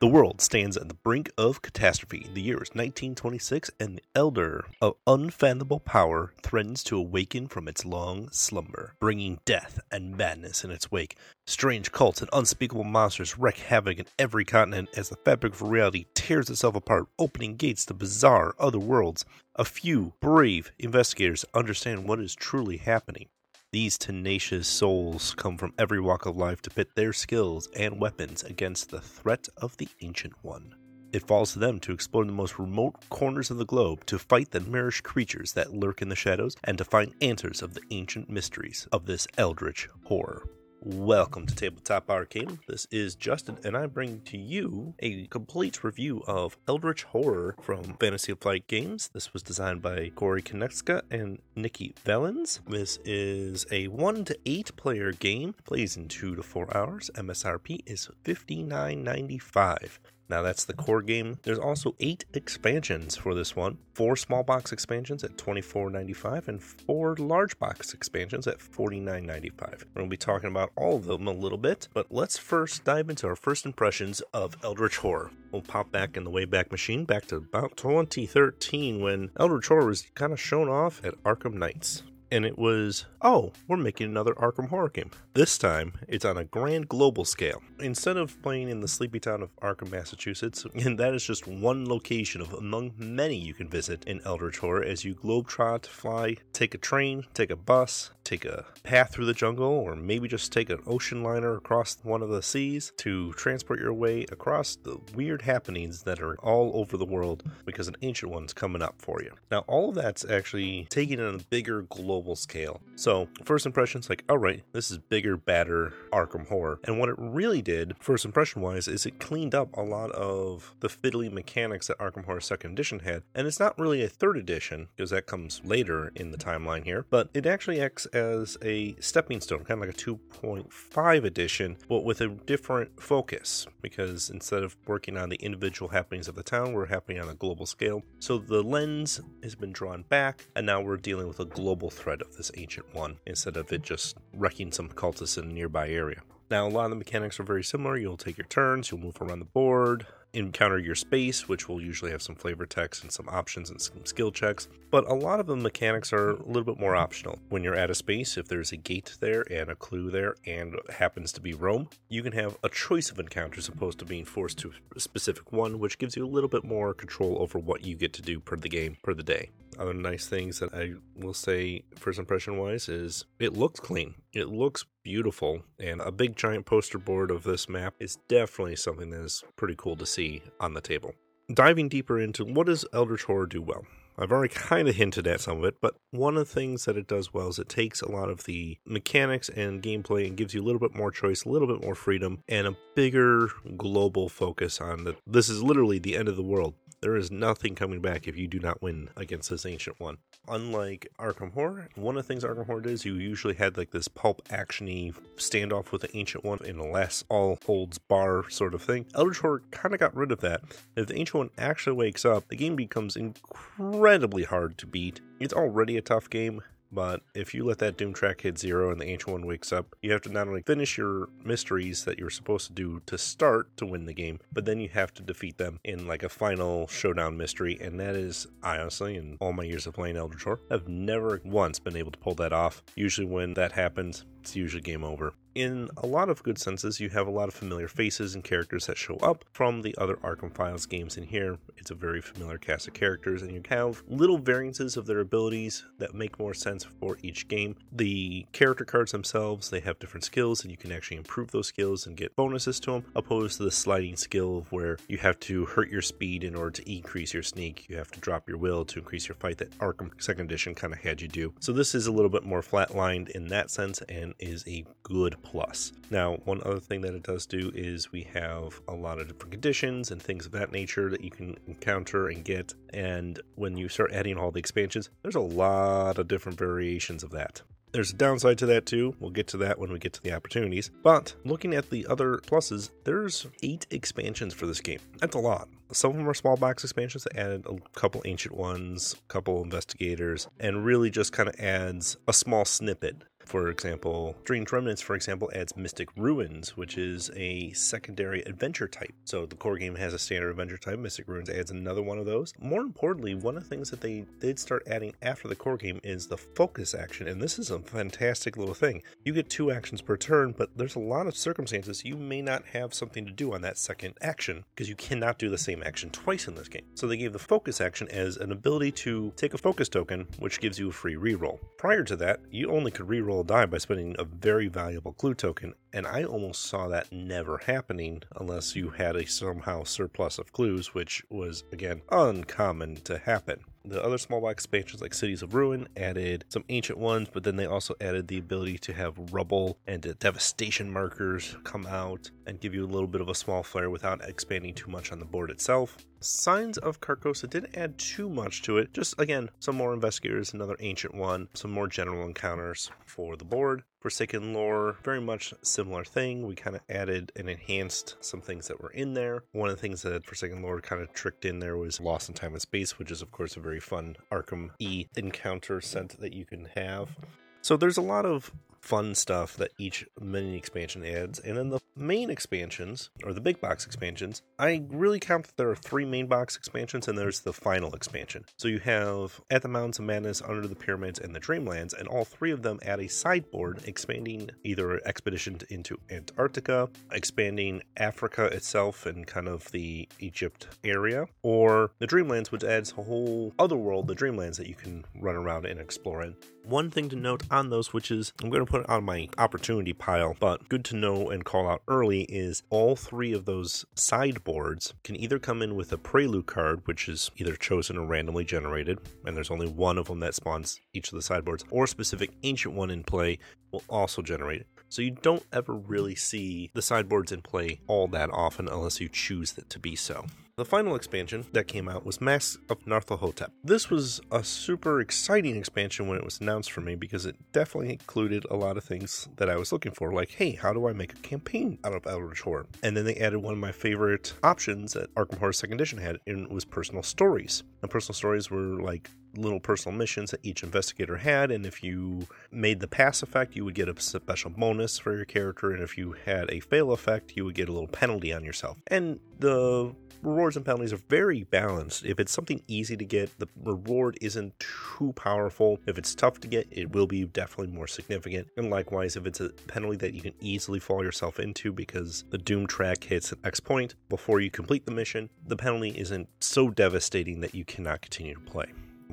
The world stands at the brink of catastrophe. The year is 1926, and the elder of unfathomable power threatens to awaken from its long slumber, bringing death and madness in its wake. Strange cults and unspeakable monsters wreak havoc in every continent as the fabric of reality tears itself apart, opening gates to bizarre other worlds. A few brave investigators understand what is truly happening. These tenacious souls come from every walk of life to pit their skills and weapons against the threat of the Ancient One. It falls to them to explore the most remote corners of the globe, to fight the marish creatures that lurk in the shadows, and to find answers of the ancient mysteries of this eldritch horror. Welcome to Tabletop Arcanum. This is Justin, and I bring to you a complete review of Eldritch Horror from Fantasy Flight Games. This was designed by Corey Konieczka and Nikki Valens. This is a 1 to 8 player game, plays in 2 to 4 hours. MSRP is $59.95. Now that's the core game. There's also eight expansions for this one. Four small box expansions at $24.95 and four large box expansions at $49.95. We're going to be talking about all of them a little bit, but let's first dive into our first impressions of Eldritch Horror. We'll pop back in the Wayback Machine back to about 2013 when Eldritch Horror was kind of shown off at Arkham Nights and it was, oh, we're making another Arkham horror game. This time, it's on a grand global scale. Instead of playing in the sleepy town of Arkham, Massachusetts, and that is just one location of among many you can visit in Eldritch Horror as you globetrot, fly, take a train, take a bus, take a path through the jungle, or maybe just take an ocean liner across one of the seas to transport your way across the weird happenings that are all over the world because an ancient one's coming up for you. Now, all of that's actually taken on a bigger global scale. So, first impressions like, all right, this is bigger, badder Arkham Horror. And what it really did, first impression wise, is it cleaned up a lot of the fiddly mechanics that Arkham Horror 2nd Edition had. And it's not really a third edition because that comes later in the timeline here, but it actually acts as a stepping stone, kind of like a 2.5 edition, but with a different focus because instead of working on the individual happenings of the town, we're happening on a global scale. So the lens has been drawn back, and now we're dealing with a global threat of this ancient one instead of it just wrecking some cultists in a nearby area. Now, a lot of the mechanics are very similar. You'll take your turns, you'll move around the board, encounter your space, which will usually have some flavor text and some options and some skill checks. But a lot of the mechanics are a little bit more optional. When you're at a space, if there's a gate there and a clue there and happens to be Rome, you can have a choice of encounters opposed to being forced to a specific one, which gives you a little bit more control over what you get to do per the game, per the day. Other nice things that I will say, first impression wise, is it looks clean. It looks beautiful, and a big giant poster board of this map is definitely something that is pretty cool to see on the table. Diving deeper into what does Eldritch Horror do well? I've already kind of hinted at some of it, but one of the things that it does well is it takes a lot of the mechanics and gameplay and gives you a little bit more choice, a little bit more freedom, and a bigger global focus on that. This is literally the end of the world. There is nothing coming back if you do not win against this ancient one. Unlike Arkham Horror, one of the things Arkham Horror does, you usually had like this pulp actiony standoff with the ancient one in a last all holds bar sort of thing. Eldritch Horror kind of got rid of that. If the ancient one actually wakes up, the game becomes incredibly hard to beat. It's already a tough game, but if you let that Doom track hit zero and the Ancient One wakes up, you have to not only finish your mysteries that you're supposed to do to start to win the game, but then you have to defeat them in like a final showdown mystery. And that is, I honestly, in all my years of playing Eldritch Horror, I've never once been able to pull that off. Usually, when that happens, it's usually game over. In a lot of good senses, you have a lot of familiar faces and characters that show up from the other Arkham Files games in here. It's a very familiar cast of characters, and you have little variances of their abilities that make more sense for each game. The character cards themselves, they have different skills, and you can actually improve those skills and get bonuses to them, opposed to the sliding skill where you have to hurt your speed in order to increase your sneak. You have to drop your will to increase your fight that Arkham Second Edition kind of had you do. So this is a little bit more flatlined in that sense, and is a good plus. Now, one other thing that it does do is we have a lot of different conditions and things of that nature that you can encounter and get. And when you start adding all the expansions, there's a lot of different variations of that. There's a downside to that too. We'll get to that when we get to the opportunities. But looking at the other pluses, there's eight expansions for this game. That's a lot. Some of them are small box expansions that added a couple ancient ones, a couple investigators, and really just kind of adds a small snippet for example, Strange Remnants, for example, adds Mystic Ruins, which is a secondary adventure type. So the core game has a standard adventure type. Mystic Ruins adds another one of those. More importantly, one of the things that they did start adding after the core game is the focus action. And this is a fantastic little thing. You get two actions per turn, but there's a lot of circumstances you may not have something to do on that second action because you cannot do the same action twice in this game. So they gave the focus action as an ability to take a focus token, which gives you a free reroll. Prior to that, you only could reroll roll die by spending a very valuable clue token, and I almost saw that never happening unless you had a somehow surplus of clues, which was again uncommon to happen. The other small box expansions like Cities of Ruin added some ancient ones, but then they also added the ability to have rubble and uh, devastation markers come out and give you a little bit of a small flare without expanding too much on the board itself. Signs of Carcosa didn't add too much to it, just again, some more investigators, another ancient one, some more general encounters for the board. Forsaken lore, very much similar thing. We kind of added and enhanced some things that were in there. One of the things that Forsaken lore kind of tricked in there was Lost in Time and Space, which is, of course, a very fun Arkham E encounter set that you can have. So there's a lot of fun stuff that each mini expansion adds. And then the main expansions, or the big box expansions, I really count that there are three main box expansions and there's the final expansion. So you have At the Mountains of Madness, Under the Pyramids, and the Dreamlands, and all three of them add a sideboard expanding either expedition into Antarctica, expanding Africa itself and kind of the Egypt area, or the Dreamlands, which adds a whole other world, the Dreamlands, that you can run around and explore in. One thing to note on those, which is I'm going to put it on my opportunity pile, but good to know and call out early, is all three of those sideboards can either come in with a prelude card, which is either chosen or randomly generated, and there's only one of them that spawns each of the sideboards, or specific ancient one in play will also generate it. So you don't ever really see the sideboards in play all that often unless you choose it to be so. The final expansion that came out was Masks of Nyarlathotep. This was a super exciting expansion when it was announced for me because it definitely included a lot of things that I was looking for, like, hey, how do I make a campaign out of Eldritch Horror? And then they added one of my favorite options that Arkham Horror Second Edition had, and it was personal stories. And personal stories were like little personal missions that each investigator had, and if you made the pass effect, you would get a special bonus for your character, and if you had a fail effect, you would get a little penalty on yourself. And the rewards and penalties are very balanced. If it's something easy to get, the reward isn't too powerful. If it's tough to get, it will be definitely more significant. And likewise, if it's a penalty that you can easily fall yourself into because the doom track hits an X point before you complete the mission, the penalty isn't so devastating that you cannot continue to play.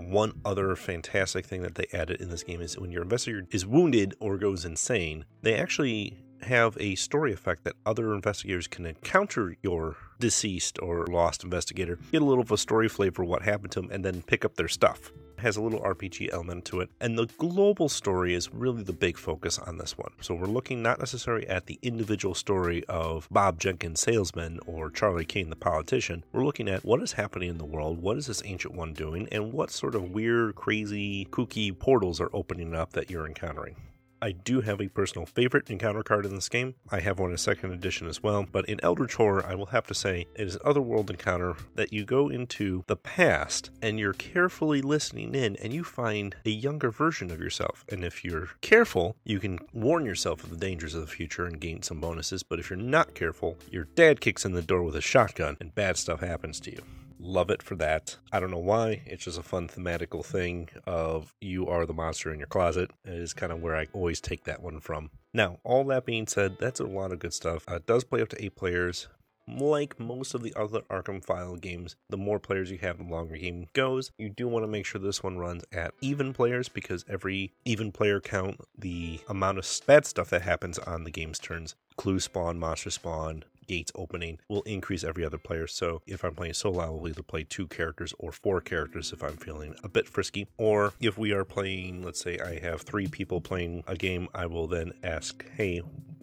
One other fantastic thing that they added in this game is when your investigator is wounded or goes insane, they actually have a story effect that other investigators can encounter your deceased or lost investigator, get a little of a story flavor of what happened to them, and then pick up their stuff. Has a little RPG element to it. And the global story is really the big focus on this one. So we're looking not necessarily at the individual story of Bob Jenkins, salesman, or Charlie Kane, the politician. We're looking at what is happening in the world, what is this ancient one doing, and what sort of weird, crazy, kooky portals are opening up that you're encountering. I do have a personal favorite encounter card in this game. I have one in second edition as well, but in Eldritch Horror, I will have to say it is an otherworld encounter that you go into the past and you're carefully listening in and you find a younger version of yourself. And if you're careful, you can warn yourself of the dangers of the future and gain some bonuses. But if you're not careful, your dad kicks in the door with a shotgun and bad stuff happens to you love it for that. I don't know why. It's just a fun thematical thing of you are the monster in your closet. It is kind of where I always take that one from. Now, all that being said, that's a lot of good stuff. Uh, it does play up to eight players. Like most of the other Arkham File games, the more players you have, the longer game goes. You do want to make sure this one runs at even players because every even player count, the amount of bad stuff that happens on the game's turns clue spawn, monster spawn, gates opening will increase every other player. So if I'm playing solo, I will either play two characters or four characters if I'm feeling a bit frisky. Or if we are playing, let's say I have three people playing a game, I will then ask, hey,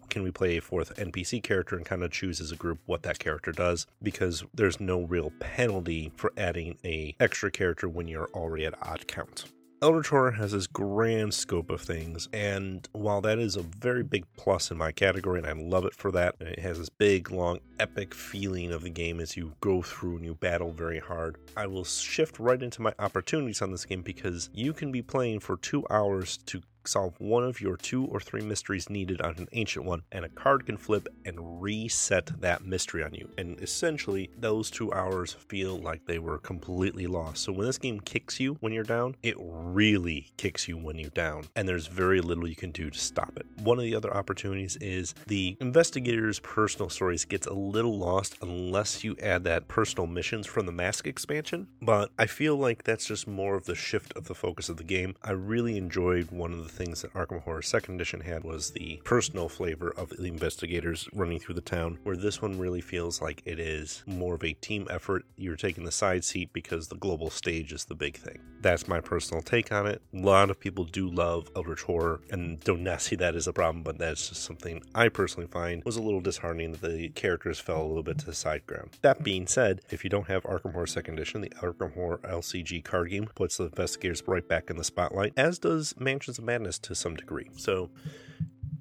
can we play a fourth NPC character and kind of choose as a group what that character does because there's no real penalty for adding a extra character when you're already at odd count. Eldritch Horror has this grand scope of things, and while that is a very big plus in my category, and I love it for that, it has this big, long, epic feeling of the game as you go through and you battle very hard, I will shift right into my opportunities on this game because you can be playing for two hours to solve one of your two or three mysteries needed on an ancient one, and a card can flip and reset that mystery on you. And essentially, those two hours feel like they were completely lost. So when this game kicks you when you're down, it really kicks you when you're down, and there's very little you can do to stop it. One of the other opportunities is the investigator's personal stories gets a little lost unless you add that personal missions from the mask expansion, but I feel like that's just more of the shift of the focus of the game. I really enjoyed one of the things that Arkham Horror Second Edition had was the personal flavor of the investigators running through the town, where this one really feels like it is more of a team effort. You're taking the side seat because the global stage is the big thing. That's my personal take on it. A lot of people do love Eldritch Horror and don't not see that as a problem, but that's just something I personally find was a little disheartening that the characters fell a little bit to the side ground. That being said, if you don't have Arkham Horror Second Edition, the Arkham Horror LCG card game puts the investigators right back in the spotlight, as does Mansions of Madness to some degree. So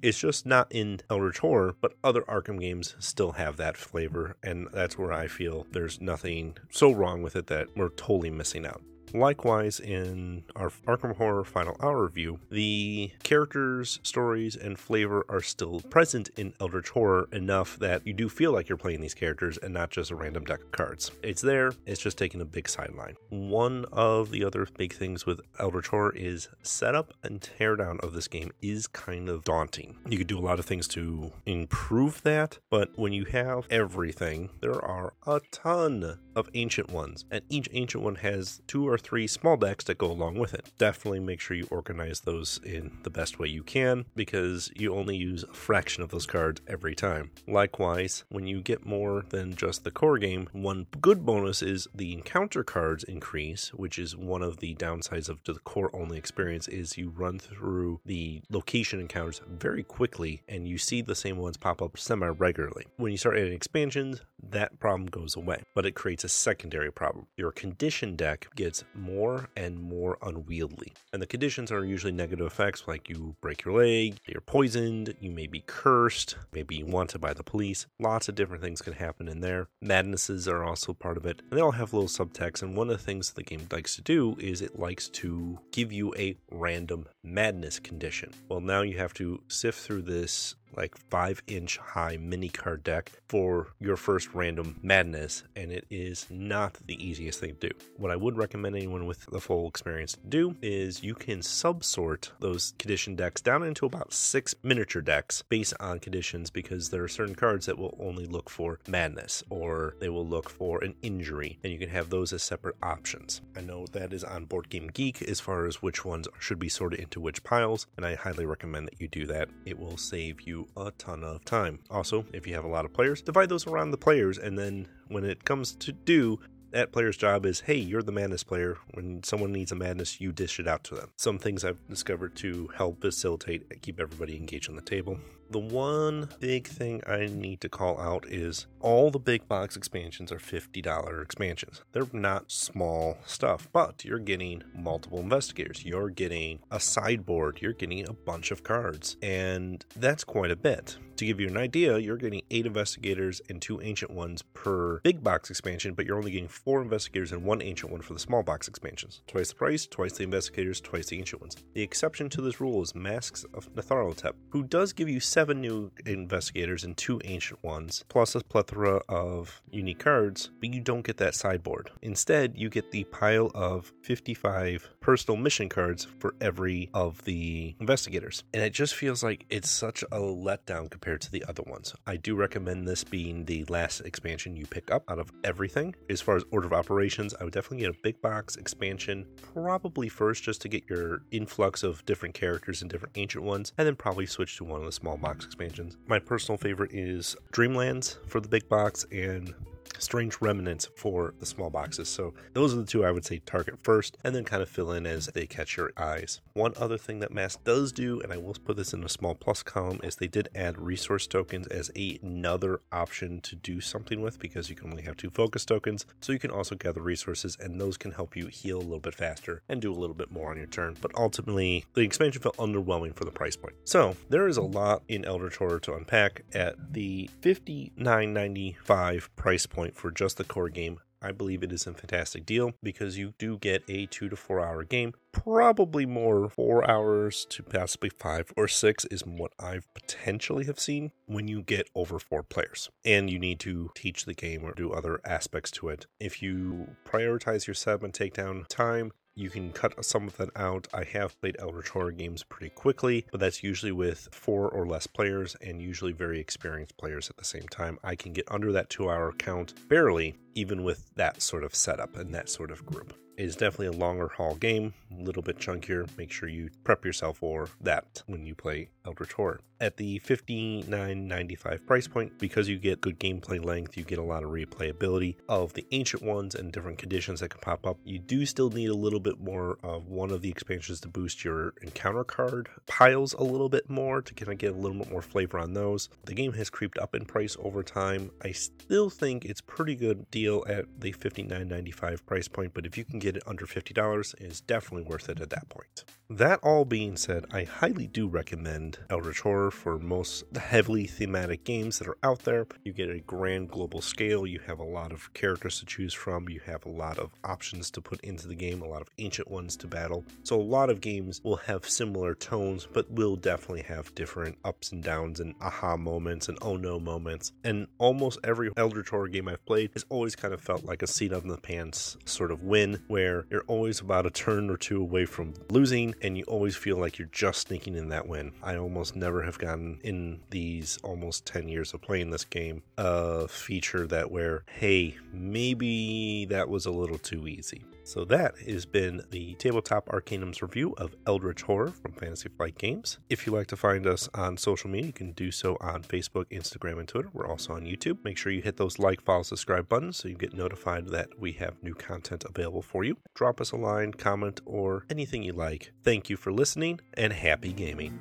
it's just not in Eldritch Horror, but other Arkham games still have that flavor, and that's where I feel there's nothing so wrong with it that we're totally missing out. Likewise, in our Arkham Horror Final Hour review, the characters, stories, and flavor are still present in Eldritch Horror enough that you do feel like you're playing these characters and not just a random deck of cards. It's there, it's just taking a big sideline. One of the other big things with Eldritch Horror is setup and teardown of this game is kind of daunting. You could do a lot of things to improve that, but when you have everything, there are a ton of ancient ones, and each ancient one has two or three small decks that go along with it. Definitely make sure you organize those in the best way you can because you only use a fraction of those cards every time. Likewise, when you get more than just the core game, one good bonus is the encounter cards increase, which is one of the downsides of the core only experience is you run through the location encounters very quickly and you see the same ones pop up semi regularly. When you start adding expansions, that problem goes away, but it creates a secondary problem. Your condition deck gets more and more unwieldy. And the conditions are usually negative effects like you break your leg, you're poisoned, you may be cursed, maybe wanted by the police. Lots of different things can happen in there. Madnesses are also part of it. And they all have little subtext. And one of the things the game likes to do is it likes to give you a random madness condition. Well, now you have to sift through this like five inch high mini card deck for your first random madness, and it is not the easiest thing to do. What I would recommend anyone with the full experience to do is you can subsort those condition decks down into about six miniature decks based on conditions because there are certain cards that will only look for madness or they will look for an injury, and you can have those as separate options. I know that is on Board Game Geek as far as which ones should be sorted into which piles, and I highly recommend that you do that. It will save you a ton of time. Also, if you have a lot of players, divide those around the players, and then when it comes to do, that player's job is hey, you're the madness player. When someone needs a madness, you dish it out to them. Some things I've discovered to help facilitate and keep everybody engaged on the table. The one big thing I need to call out is all the big box expansions are $50 expansions. They're not small stuff, but you're getting multiple investigators. You're getting a sideboard. You're getting a bunch of cards. And that's quite a bit. To give you an idea, you're getting eight investigators and two ancient ones per big box expansion, but you're only getting four investigators and one ancient one for the small box expansions. Twice the price, twice the investigators, twice the ancient ones. The exception to this rule is Masks of Nyarlathotep, who does give you seven new investigators and two ancient ones, plus a plethora of unique cards, but you don't get that sideboard. Instead, you get the pile of 55 personal mission cards for every of the investigators. And it just feels like it's such a letdown compared to the other ones. I do recommend this being the last expansion you pick up out of everything. As far as order of operations, I would definitely get a big box expansion, probably first just to get your influx of different characters and different ancient ones, and then probably switch to one of the small box expansions. My personal favorite is Dreamlands for the big box and strange remnants for the small boxes. So those are the two I would say target first and then kind of fill in as they catch your eyes. One other thing that Mask does do, and I will put this in a small plus column, is they did add resource tokens as another option to do something with because you can only have two focus tokens. So you can also gather resources and those can help you heal a little bit faster and do a little bit more on your turn. But ultimately, the expansion felt underwhelming for the price point. So there is a lot in Eldritch Horror to unpack at the 59.95 price point point for just the core game. I believe it is a fantastic deal because you do get a two to four hour game. Probably more four hours to possibly five or six is what I've potentially have seen when you get over four players and you need to teach the game or do other aspects to it. If you prioritize your sub and takedown time, you can cut some of that out. I have played Eldritch Horror games pretty quickly, but that's usually with four or less players and usually very experienced players at the same time. I can get under that two hour count barely, even with that sort of setup and that sort of group It is definitely a longer haul game, a little bit chunkier. Make sure you prep yourself for that when you play Eldritch Horror. At the $59.95 price point, because you get good gameplay length, you get a lot of replayability of the ancient ones and different conditions that can pop up. You do still need a little bit more of one of the expansions to boost your encounter card piles a little bit more to kind of get a little bit more flavor on those. The game has creeped up in price over time. I still think it's pretty good deal at the $59.95 price point, but if you can get it under $50, it is definitely worth it at that point. That all being said, I highly do recommend Eldritch Horror for most heavily thematic games that are out there. You get a grand global scale, you have a lot of characters to choose from, you have a lot of options to put into the game, a lot of ancient ones to battle. So a lot of games will have similar tones, but will definitely have different ups and downs and aha moments and oh no moments. And almost every Eldritch Horror game I've played has always kind of felt like a seat on the pants sort of win, where you're always about a turn or two away from losing and you always feel like you're just sneaking in that win. I almost never have gotten in these almost 10 years of playing this game a feature that where, hey, maybe that was a little too easy. So that has been the Tabletop Arcanum's review of Eldritch Horror from Fantasy Flight Games. If you'd like to find us on social media, you can do so on Facebook, Instagram, and Twitter. We're also on YouTube. Make sure you hit those like, follow, subscribe buttons so you get notified that we have new content available for you. Drop us a line, comment, or anything you like. Thank you for listening and happy gaming.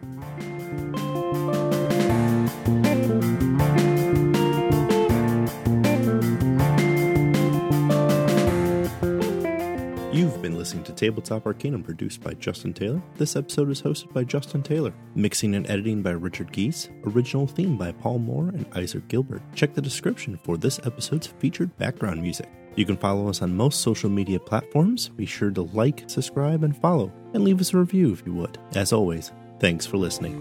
Listening to Tabletop Arcanum produced by Justin Taylor. This episode is hosted by Justin Taylor. Mixing and editing by Richard Geese. Original theme by Paul Moore and Isaac Gilbert. Check the description for this episode's featured background music. You can follow us on most social media platforms. Be sure to like, subscribe, and follow, and leave us a review if you would. As always, thanks for listening.